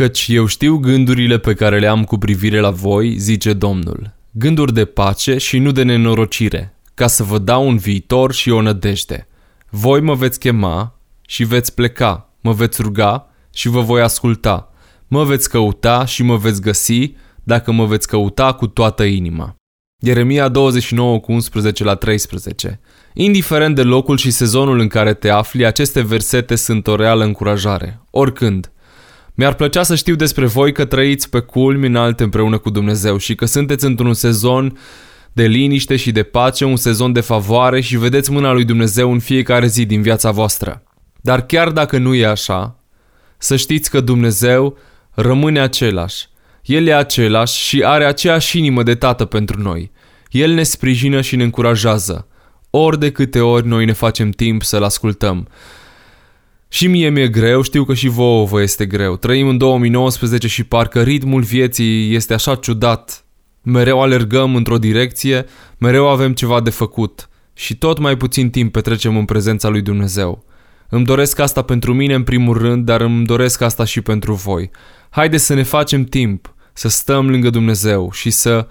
Căci eu știu gândurile pe care le am cu privire la voi, zice Domnul, gânduri de pace și nu de nenorocire, ca să vă dau un viitor și o nădejde. Voi mă veți chema și veți pleca, mă veți ruga și vă voi asculta, mă veți căuta și mă veți găsi dacă mă veți căuta cu toată inima. Ieremia 29 cu 11 la 13 Indiferent de locul și sezonul în care te afli, aceste versete sunt o reală încurajare, oricând. Mi-ar plăcea să știu despre voi că trăiți pe culmi înalte împreună cu Dumnezeu și că sunteți într-un sezon de liniște și de pace, un sezon de favoare și vedeți mâna lui Dumnezeu în fiecare zi din viața voastră. Dar chiar dacă nu e așa, să știți că Dumnezeu rămâne același. El e același și are aceeași inimă de tată pentru noi. El ne sprijină și ne încurajează, ori de câte ori noi ne facem timp să-L ascultăm. Și mie mi-e greu, știu că și vouă vă este greu. Trăim în 2019 și parcă ritmul vieții este așa ciudat. Mereu alergăm într-o direcție, mereu avem ceva de făcut și tot mai puțin timp petrecem în prezența lui Dumnezeu. Îmi doresc asta pentru mine în primul rând, dar îmi doresc asta și pentru voi. Haideți să ne facem timp, să stăm lângă Dumnezeu și să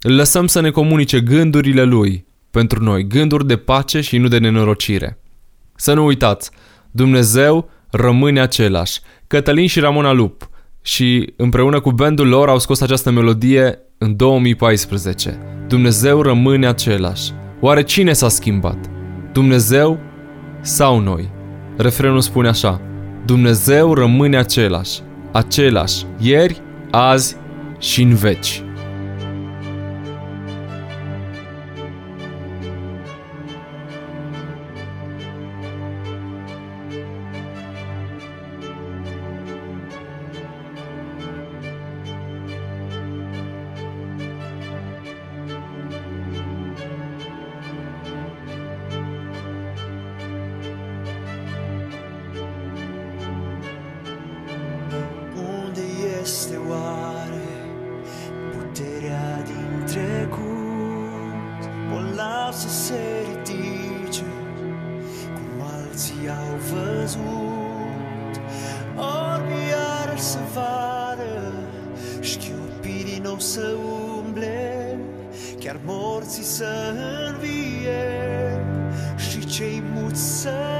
îl lăsăm să ne comunice gândurile Lui pentru noi, gânduri de pace și nu de nenorocire. Să nu uitați, Dumnezeu rămâne același. Cătălin și Ramona Lup și împreună cu bandul lor au scos această melodie în 2014. Dumnezeu rămâne același. Oare cine s-a schimbat? Dumnezeu sau noi? Refrenul spune așa. Dumnezeu rămâne același. Același. Ieri, azi și în veci. trecut O las să se ridice Cum alții au văzut. Orbi iar să vară Șchiopii din nou să umble Chiar morții să învie. Și cei muți să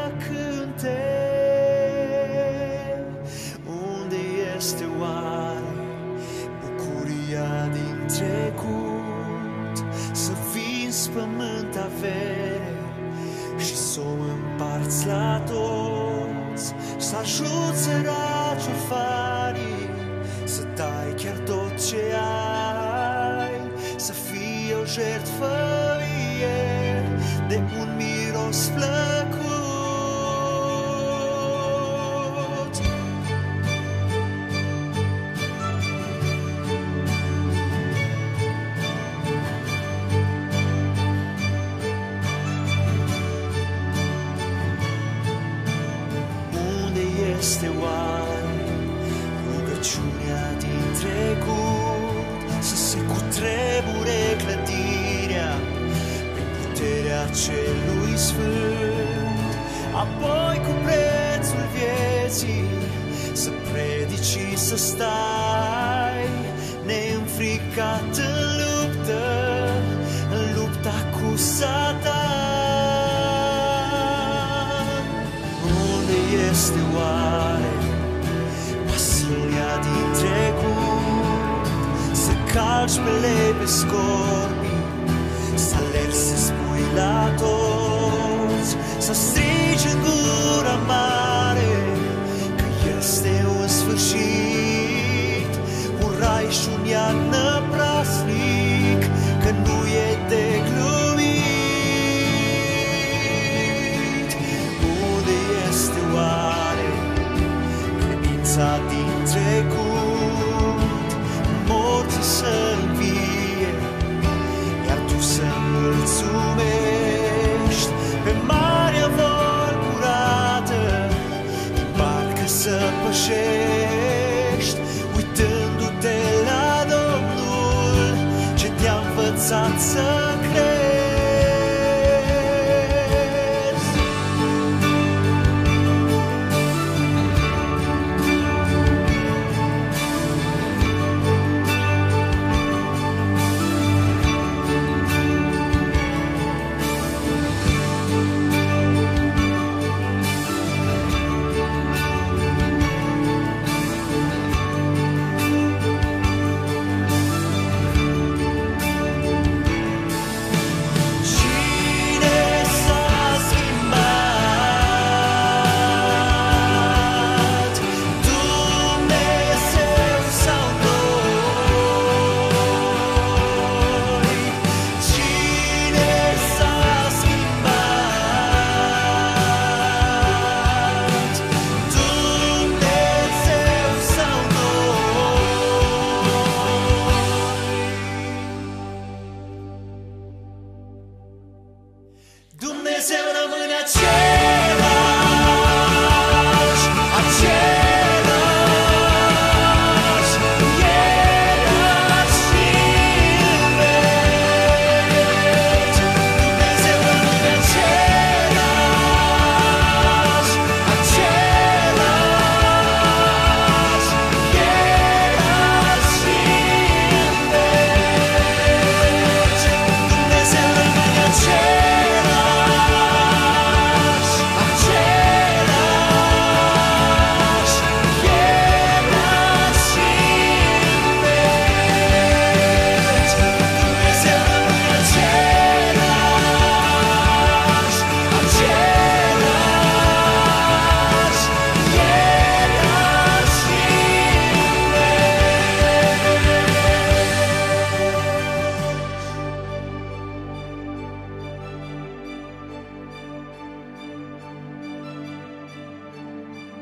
împarți la toți. Să ajut săraci orfanii Să dai chiar tot ce ai Să fii o jertfă ieri De un miros flăcut Slăbiciunea din trecut Să se cutremure clădirea Prin puterea celui sfânt. Apoi cu prețul vieții Să predici să stai Neînfricat în luptă În lupta cu satan. Unde este oare Kacz mylejby e skor Sa lersis e puilatos Sa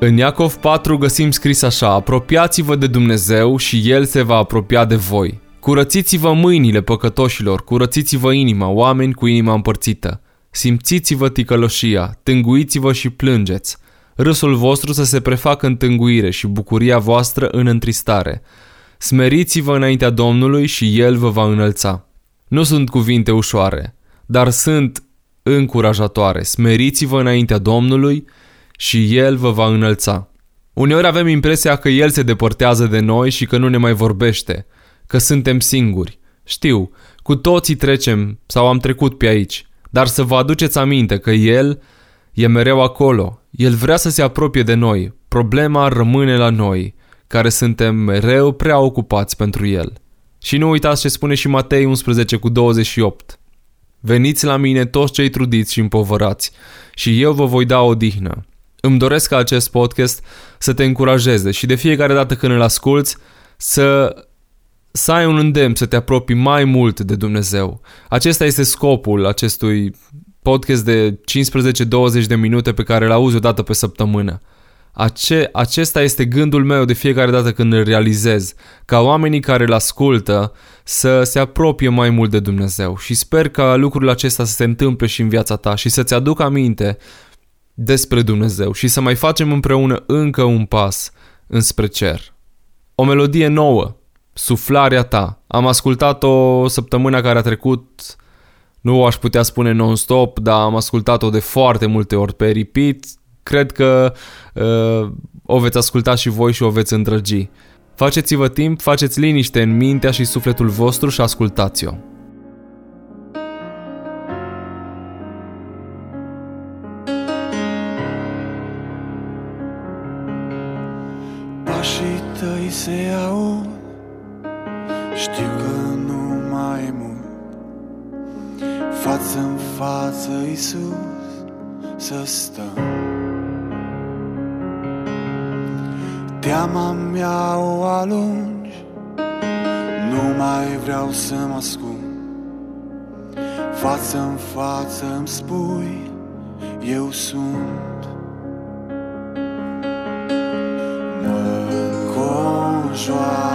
În Iacov 4 găsim scris așa, apropiați-vă de Dumnezeu și El se va apropia de voi. Curățiți-vă mâinile păcătoșilor, curățiți-vă inima, oameni cu inima împărțită. Simțiți-vă ticăloșia, tânguiți-vă și plângeți. Râsul vostru să se prefacă în tânguire și bucuria voastră în întristare. Smeriți-vă înaintea Domnului și El vă va înălța. Nu sunt cuvinte ușoare, dar sunt încurajatoare. Smeriți-vă înaintea Domnului și El vă va înălța. Uneori avem impresia că El se depărtează de noi și că nu ne mai vorbește, că suntem singuri. Știu, cu toții trecem sau am trecut pe aici, dar să vă aduceți aminte că El e mereu acolo. El vrea să se apropie de noi. Problema rămâne la noi, care suntem mereu prea ocupați pentru El. Și nu uitați ce spune și Matei 11 cu 28. Veniți la mine toți cei trudiți și împovărați și eu vă voi da o dihnă. Îmi doresc ca acest podcast să te încurajeze și de fiecare dată când îl asculți să, să ai un îndemn să te apropii mai mult de Dumnezeu. Acesta este scopul acestui podcast de 15-20 de minute pe care îl auzi o dată pe săptămână. Ace- acesta este gândul meu de fiecare dată când îl realizez, ca oamenii care îl ascultă să se apropie mai mult de Dumnezeu și sper ca lucrul acesta să se întâmple și în viața ta și să-ți aduc aminte despre Dumnezeu și să mai facem împreună încă un pas înspre cer. O melodie nouă, Suflarea ta. Am ascultat-o săptămâna care a trecut, nu aș putea spune non-stop, dar am ascultat-o de foarte multe ori pe repeat. Cred că uh, o veți asculta și voi și o veți îndrăgi. Faceți-vă timp, faceți liniște în mintea și sufletul vostru și ascultați-o. Să mă ascund. Față în față îmi spui Eu sunt. Mă înconjoară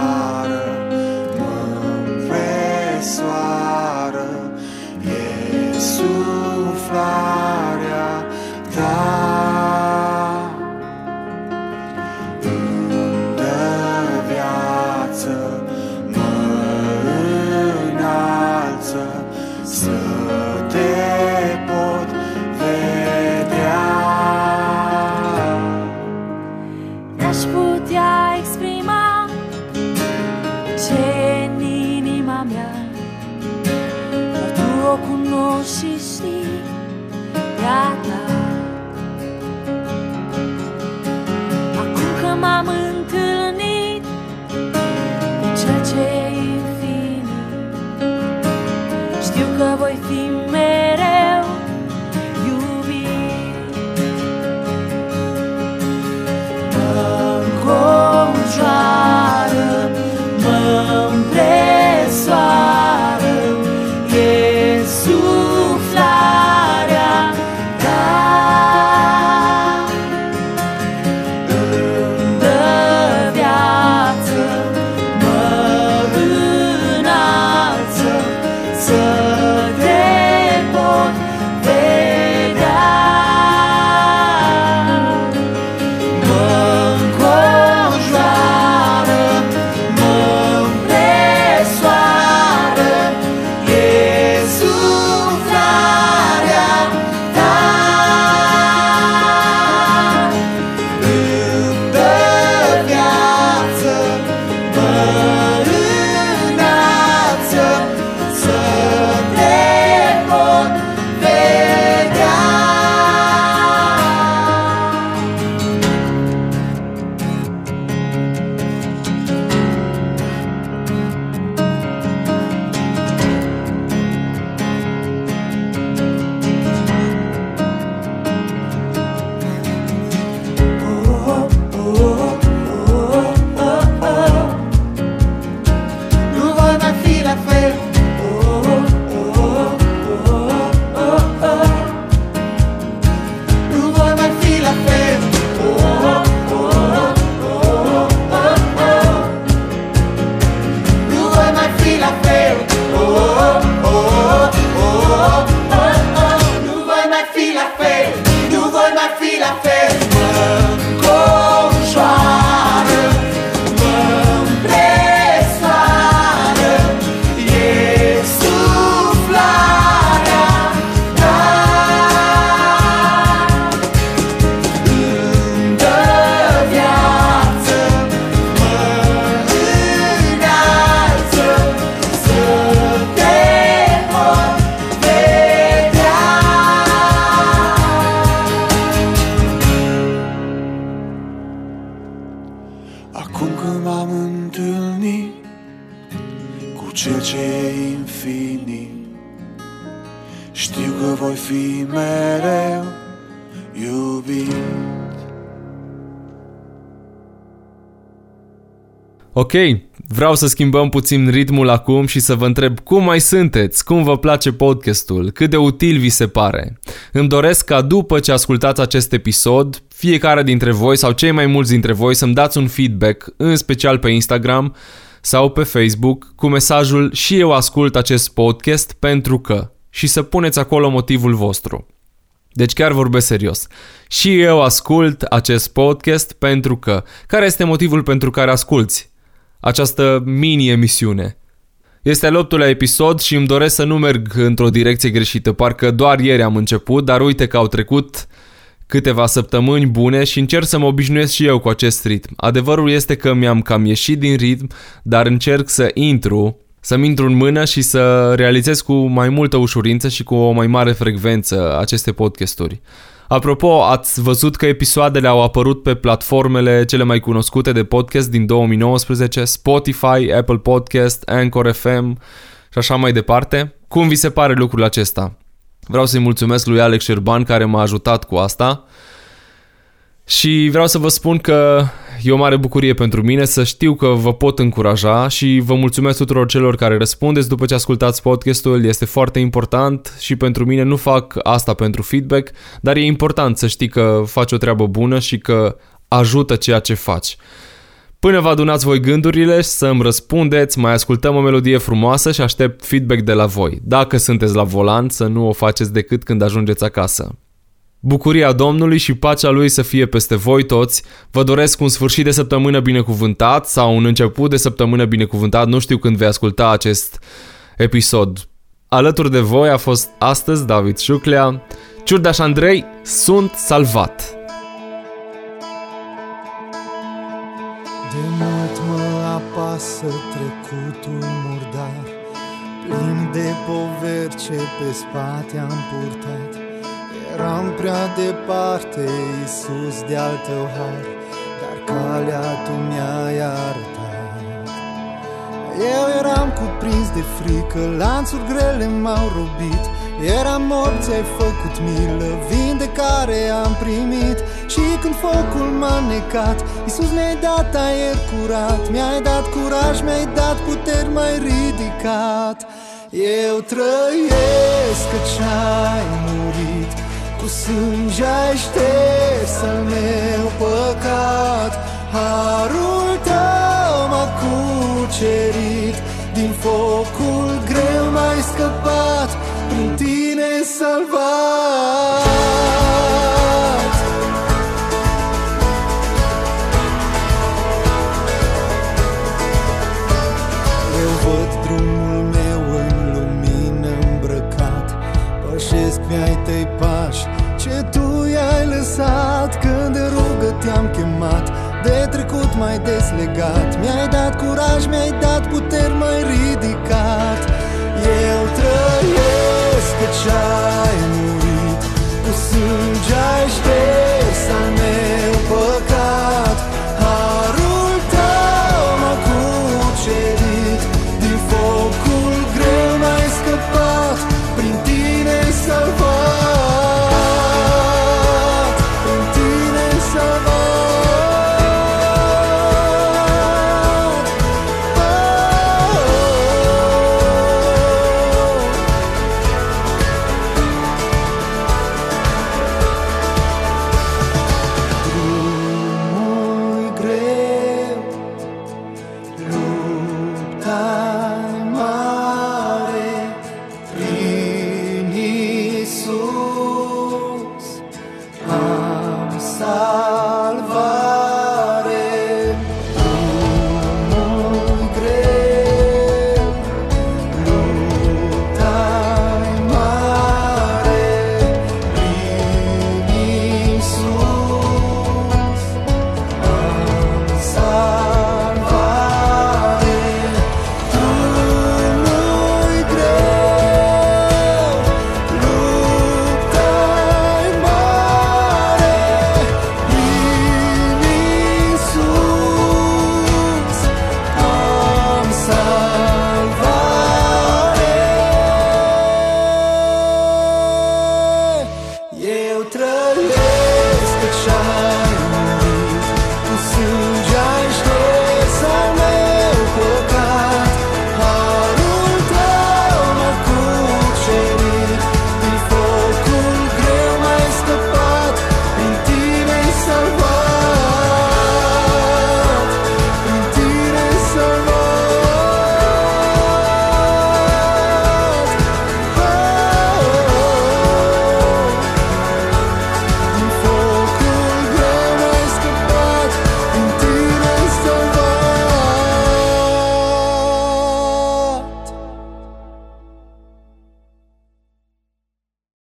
cu cel ce e infinit Știu că voi fi mereu iubit. Ok, vreau să schimbăm puțin ritmul acum și să vă întreb cum mai sunteți, cum vă place podcastul, cât de util vi se pare. Îmi doresc ca după ce ascultați acest episod, fiecare dintre voi sau cei mai mulți dintre voi să-mi dați un feedback, în special pe Instagram sau pe Facebook, cu mesajul și eu ascult acest podcast pentru că și să puneți acolo motivul vostru. Deci chiar vorbesc serios. Și eu ascult acest podcast pentru că. Care este motivul pentru care asculți această mini-emisiune? Este al optulea episod și îmi doresc să nu merg într-o direcție greșită. Parcă doar ieri am început, dar uite că au trecut câteva săptămâni bune și încerc să mă obișnuiesc și eu cu acest ritm. Adevărul este că mi-am cam ieșit din ritm, dar încerc să intru să-mi intru în mână și să realizez cu mai multă ușurință și cu o mai mare frecvență aceste podcasturi. Apropo, ați văzut că episoadele au apărut pe platformele cele mai cunoscute de podcast din 2019, Spotify, Apple Podcast, Anchor FM și așa mai departe. Cum vi se pare lucrul acesta? Vreau să-i mulțumesc lui Alex Șerban care m-a ajutat cu asta. Și vreau să vă spun că e o mare bucurie pentru mine să știu că vă pot încuraja și vă mulțumesc tuturor celor care răspundeți după ce ascultați podcastul. Este foarte important și pentru mine nu fac asta pentru feedback, dar e important să știi că faci o treabă bună și că ajută ceea ce faci. Până vă adunați voi gândurile să îmi răspundeți, mai ascultăm o melodie frumoasă și aștept feedback de la voi. Dacă sunteți la volan, să nu o faceți decât când ajungeți acasă. Bucuria Domnului și pacea Lui să fie peste voi toți. Vă doresc un sfârșit de săptămână binecuvântat sau un început de săptămână binecuvântat. Nu știu când vei asculta acest episod. Alături de voi a fost astăzi David Șuclea. Ciurdaș Andrei, sunt salvat! Apasă trecutul murdar Plin de poveri ce pe spate am purtat Eram prea departe, Iisus, de al tău har, Dar calea tu mi-ai arătat. Eu eram cuprins de frică, lanțuri grele m-au robit, Eram mort, ți-ai făcut milă, vindecare am primit. Și când focul m-a necat, Iisus mi-ai dat aer curat Mi-ai dat curaj, mi-ai dat puteri, mai ridicat. Eu trăiesc că ce-ai murit cu sânge ai șters al meu păcat. Harul tău m-a cucerit Din focul tine salvat. Eu văd drumul meu în lumină îmbrăcat. Pășesc mi-ai tăi pași ce tu i-ai lăsat. Când de rugă te-am chemat De trecut mai deslegat. Mi-ai dat curaj, mi-ai dat puteri, mai ridicat